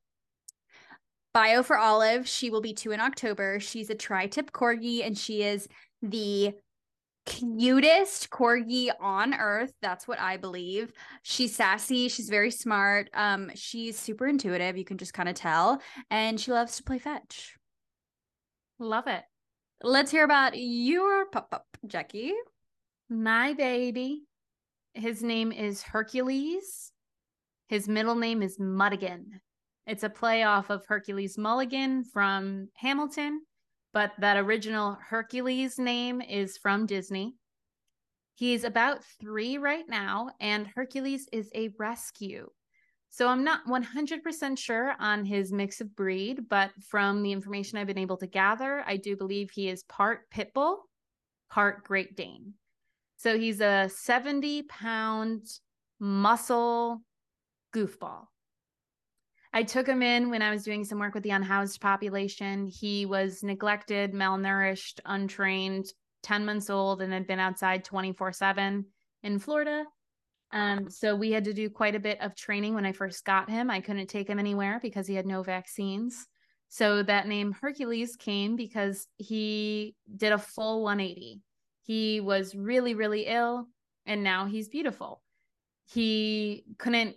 Bio for Olive, she will be two in October. She's a tri tip corgi and she is the cutest corgi on earth. That's what i believe. She's sassy. She's very smart. Um she's super intuitive. You can just kind of tell. And she loves to play fetch. Love it. Let's hear about your pup pup jackie. My baby. His name is hercules. His middle name is Muddigan. It's a play off of Hercules Mulligan from Hamilton but that original Hercules name is from Disney. He's about three right now, and Hercules is a rescue. So I'm not 100% sure on his mix of breed, but from the information I've been able to gather, I do believe he is part pit bull, part Great Dane. So he's a 70 pound muscle goofball. I took him in when I was doing some work with the unhoused population. He was neglected, malnourished, untrained, 10 months old, and had been outside 24 7 in Florida. Um, so we had to do quite a bit of training when I first got him. I couldn't take him anywhere because he had no vaccines. So that name Hercules came because he did a full 180. He was really, really ill, and now he's beautiful. He couldn't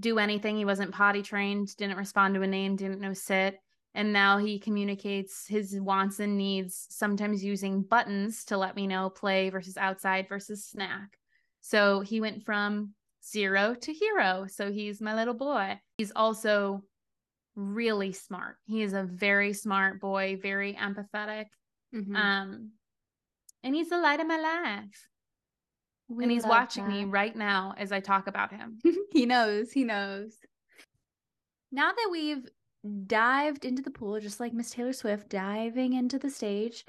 do anything. He wasn't potty trained, didn't respond to a name, didn't know sit. And now he communicates his wants and needs, sometimes using buttons to let me know play versus outside versus snack. So he went from zero to hero. So he's my little boy. He's also really smart. He is a very smart boy, very empathetic. Mhm. Um, and he's the light of my life. We and he's love watching me right now as I talk about him. he knows. He knows. Now that we've dived into the pool, just like Miss Taylor Swift diving into the stage,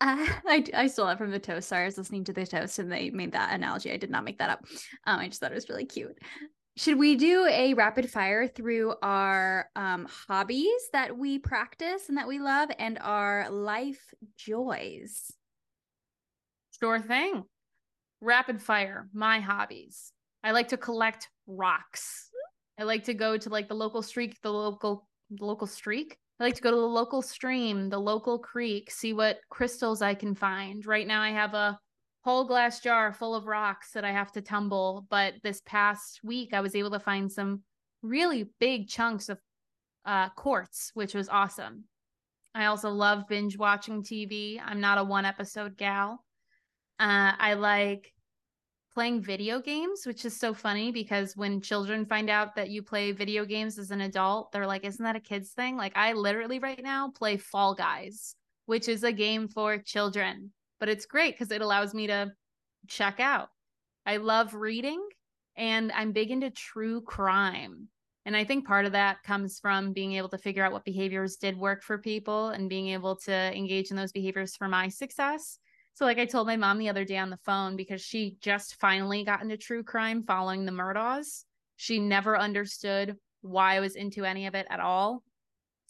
uh, I, I stole that from the toast. Sorry, I was listening to the toast and they made that analogy. I did not make that up. Um, I just thought it was really cute. Should we do a rapid fire through our um, hobbies that we practice and that we love and our life joys? Sure thing. Rapid fire, my hobbies. I like to collect rocks. I like to go to like the local streak, the local the local streak. I like to go to the local stream, the local creek, see what crystals I can find. Right now I have a whole glass jar full of rocks that I have to tumble, but this past week I was able to find some really big chunks of uh quartz, which was awesome. I also love binge watching TV. I'm not a one episode gal. Uh, I like playing video games, which is so funny because when children find out that you play video games as an adult, they're like, isn't that a kid's thing? Like, I literally right now play Fall Guys, which is a game for children, but it's great because it allows me to check out. I love reading and I'm big into true crime. And I think part of that comes from being able to figure out what behaviors did work for people and being able to engage in those behaviors for my success. So, like I told my mom the other day on the phone, because she just finally got into true crime following the Murdaughs. She never understood why I was into any of it at all.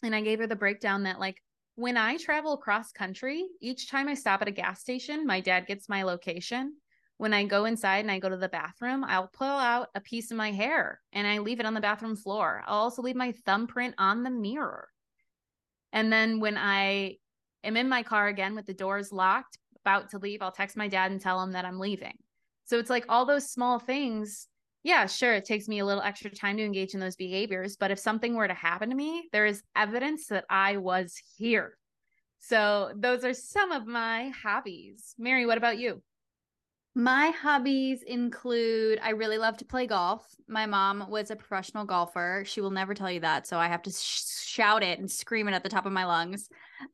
And I gave her the breakdown that, like, when I travel across country, each time I stop at a gas station, my dad gets my location. When I go inside and I go to the bathroom, I'll pull out a piece of my hair and I leave it on the bathroom floor. I'll also leave my thumbprint on the mirror. And then when I am in my car again with the doors locked, about to leave, I'll text my dad and tell him that I'm leaving. So it's like all those small things. Yeah, sure, it takes me a little extra time to engage in those behaviors. But if something were to happen to me, there is evidence that I was here. So those are some of my hobbies. Mary, what about you? My hobbies include I really love to play golf. My mom was a professional golfer. She will never tell you that, so I have to sh- shout it and scream it at the top of my lungs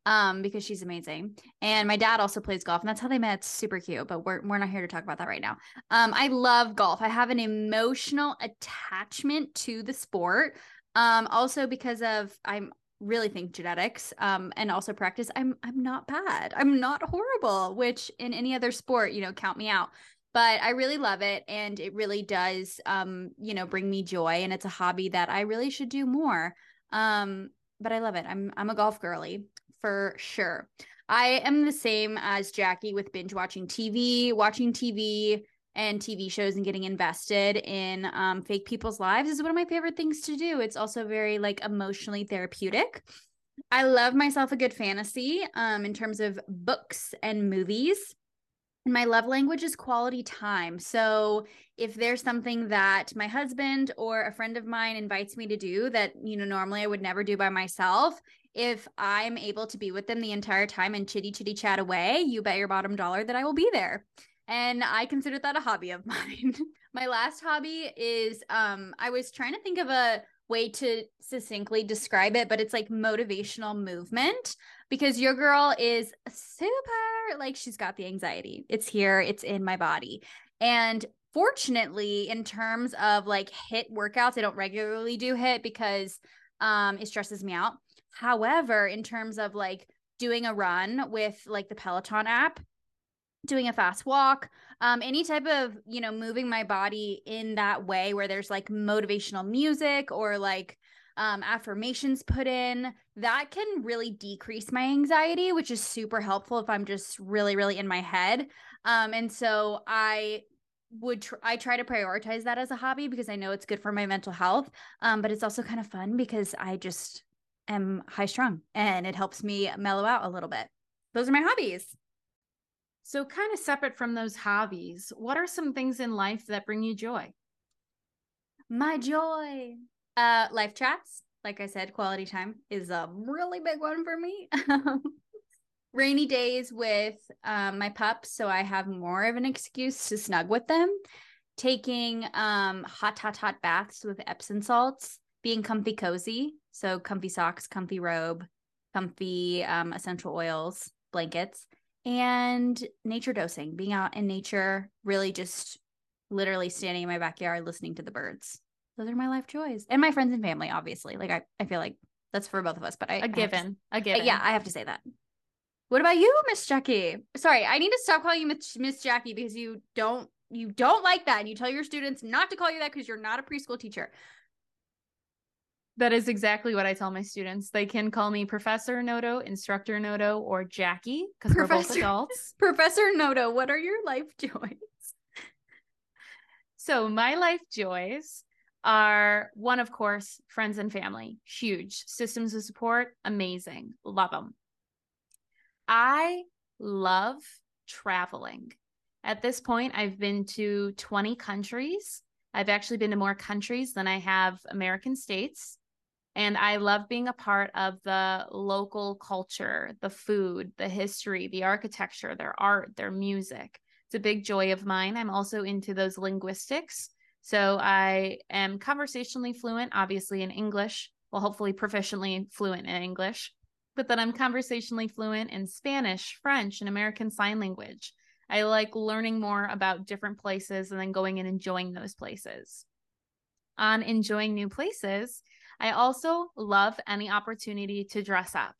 um because she's amazing. And my dad also plays golf and that's how they met. It's super cute, but we're we're not here to talk about that right now. Um I love golf. I have an emotional attachment to the sport. Um also because of I'm really think genetics um and also practice i'm i'm not bad. I'm not horrible which in any other sport you know count me out. But i really love it and it really does um you know bring me joy and it's a hobby that i really should do more. Um but i love it. I'm i'm a golf girly for sure. I am the same as jackie with binge watching tv watching tv and TV shows and getting invested in um, fake people's lives is one of my favorite things to do. It's also very like emotionally therapeutic. I love myself a good fantasy um, in terms of books and movies. And my love language is quality time. So if there's something that my husband or a friend of mine invites me to do that, you know, normally I would never do by myself, if I'm able to be with them the entire time and chitty chitty chat away, you bet your bottom dollar that I will be there and I consider that a hobby of mine. My last hobby is um I was trying to think of a way to succinctly describe it, but it's like motivational movement because your girl is super like she's got the anxiety. It's here, it's in my body. And fortunately, in terms of like HIIT workouts, I don't regularly do HIIT because um it stresses me out. However, in terms of like doing a run with like the Peloton app, doing a fast walk um any type of you know moving my body in that way where there's like motivational music or like um affirmations put in that can really decrease my anxiety which is super helpful if i'm just really really in my head. Um and so i would tr- I try to prioritize that as a hobby because I know it's good for my mental health um but it's also kind of fun because I just am high strung and it helps me mellow out a little bit. Those are my hobbies So, kind of separate from those hobbies, what are some things in life that bring you joy? My joy. Uh life chats. Like I said, quality time is a really big one for me. Rainy days with um, my pups, so I have more of an excuse to snug with them. Taking um hot, hot, hot baths with Epsom salts, being comfy cozy. So comfy socks, comfy robe, comfy um, essential oils, blankets, and nature dosing, being out in nature, really just literally standing in my backyard listening to the birds. Those are my life joys. And my friends and family, obviously. Like I, I feel like that's for both of us, but I a given. I, a given. Yeah, I have to say that. What about you, Miss Jackie? Sorry, I need to stop calling you Miss Jackie because you don't you don't like that and you tell your students not to call you that because you're not a preschool teacher. That is exactly what I tell my students. They can call me Professor Noto, Instructor Noto, or Jackie because we're both adults. Professor Noto, what are your life joys? So, my life joys are one, of course, friends and family. Huge. Systems of support, amazing. Love them. I love traveling. At this point, I've been to 20 countries. I've actually been to more countries than I have American states. And I love being a part of the local culture, the food, the history, the architecture, their art, their music. It's a big joy of mine. I'm also into those linguistics. So I am conversationally fluent, obviously in English, well, hopefully proficiently fluent in English, but then I'm conversationally fluent in Spanish, French, and American Sign Language. I like learning more about different places and then going and enjoying those places. On enjoying new places, I also love any opportunity to dress up.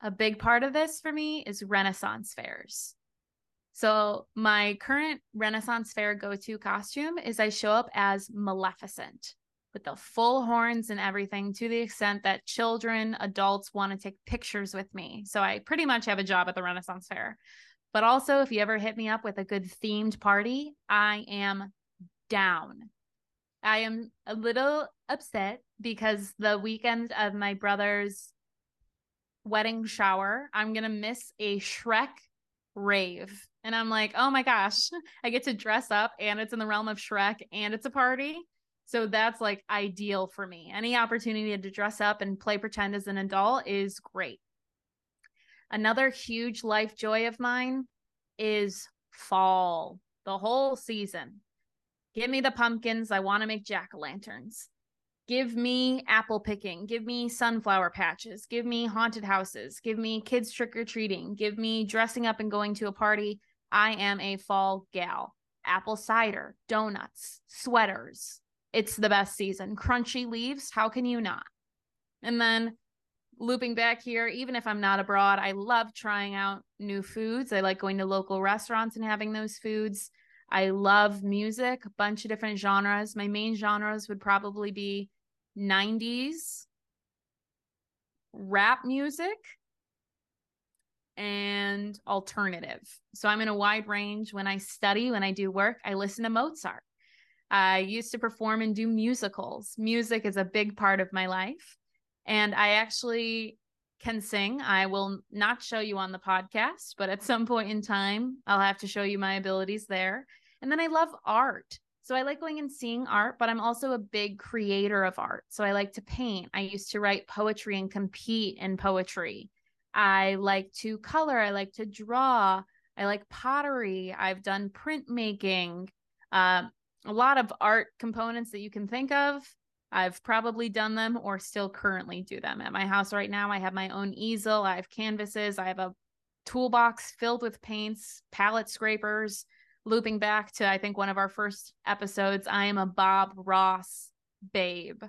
A big part of this for me is Renaissance fairs. So, my current Renaissance fair go to costume is I show up as Maleficent with the full horns and everything to the extent that children, adults want to take pictures with me. So, I pretty much have a job at the Renaissance fair. But also, if you ever hit me up with a good themed party, I am down. I am a little upset because the weekend of my brother's wedding shower, I'm going to miss a Shrek rave. And I'm like, oh my gosh, I get to dress up and it's in the realm of Shrek and it's a party. So that's like ideal for me. Any opportunity to dress up and play pretend as an adult is great. Another huge life joy of mine is fall, the whole season. Give me the pumpkins. I want to make jack o' lanterns. Give me apple picking. Give me sunflower patches. Give me haunted houses. Give me kids trick or treating. Give me dressing up and going to a party. I am a fall gal. Apple cider, donuts, sweaters. It's the best season. Crunchy leaves. How can you not? And then looping back here, even if I'm not abroad, I love trying out new foods. I like going to local restaurants and having those foods. I love music, a bunch of different genres. My main genres would probably be 90s rap music and alternative. So I'm in a wide range. When I study, when I do work, I listen to Mozart. I used to perform and do musicals. Music is a big part of my life. And I actually can sing. I will not show you on the podcast, but at some point in time, I'll have to show you my abilities there. And then I love art. So I like going and seeing art, but I'm also a big creator of art. So I like to paint. I used to write poetry and compete in poetry. I like to color. I like to draw. I like pottery. I've done printmaking. Uh, a lot of art components that you can think of. I've probably done them or still currently do them. At my house right now, I have my own easel. I have canvases. I have a toolbox filled with paints, palette scrapers, looping back to I think one of our first episodes, I am a Bob Ross babe,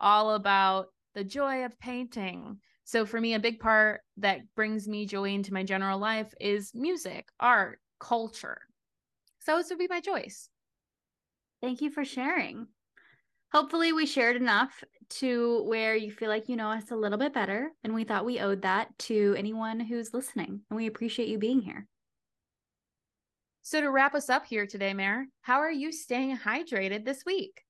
all about the joy of painting. So for me, a big part that brings me joy into my general life is music, art, culture. So this would be my choice. Thank you for sharing. Hopefully, we shared enough to where you feel like you know us a little bit better. And we thought we owed that to anyone who's listening. And we appreciate you being here. So, to wrap us up here today, Mary, how are you staying hydrated this week?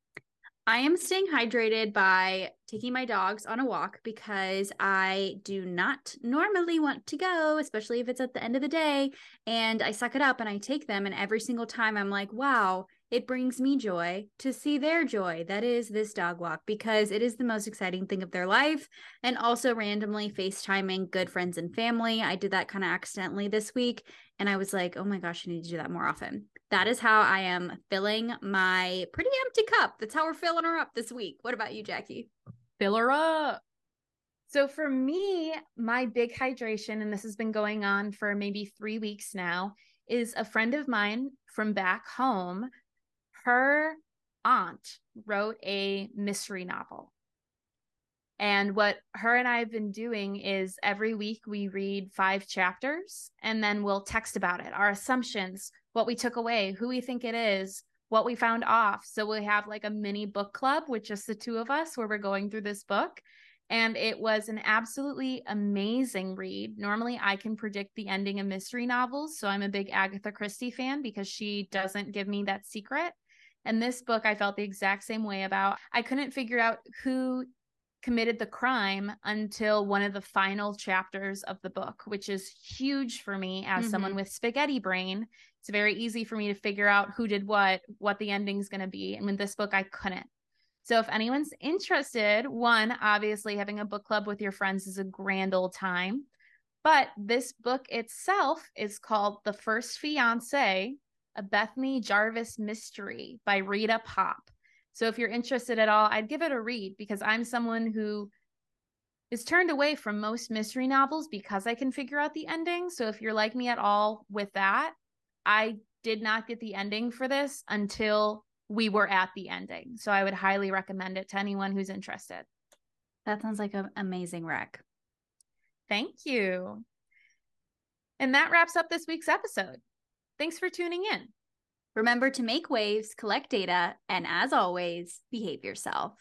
I am staying hydrated by taking my dogs on a walk because I do not normally want to go, especially if it's at the end of the day. And I suck it up and I take them. And every single time I'm like, wow, it brings me joy to see their joy. That is this dog walk because it is the most exciting thing of their life. And also randomly FaceTiming good friends and family. I did that kind of accidentally this week. And I was like, oh my gosh, I need to do that more often. That is how I am filling my pretty empty cup. That's how we're filling her up this week. What about you, Jackie? Fill her up. So for me, my big hydration, and this has been going on for maybe three weeks now, is a friend of mine from back home. Her aunt wrote a mystery novel. And what her and I have been doing is every week we read five chapters and then we'll text about it, our assumptions, what we took away, who we think it is, what we found off. So we have like a mini book club with just the two of us where we're going through this book. And it was an absolutely amazing read. Normally, I can predict the ending of mystery novels. So I'm a big Agatha Christie fan because she doesn't give me that secret. And this book, I felt the exact same way about. I couldn't figure out who committed the crime until one of the final chapters of the book, which is huge for me as mm-hmm. someone with spaghetti brain. It's very easy for me to figure out who did what, what the ending's going to be. And with this book, I couldn't. So if anyone's interested, one, obviously having a book club with your friends is a grand old time. But this book itself is called The First Fiancee, a Bethany Jarviss mystery by Rita Popp. So if you're interested at all, I'd give it a read because I'm someone who is turned away from most mystery novels because I can figure out the ending. So if you're like me at all with that, I did not get the ending for this until we were at the ending. So I would highly recommend it to anyone who's interested. That sounds like an amazing rec. Thank you. And that wraps up this week's episode. Thanks for tuning in. Remember to make waves, collect data, and as always, behave yourself.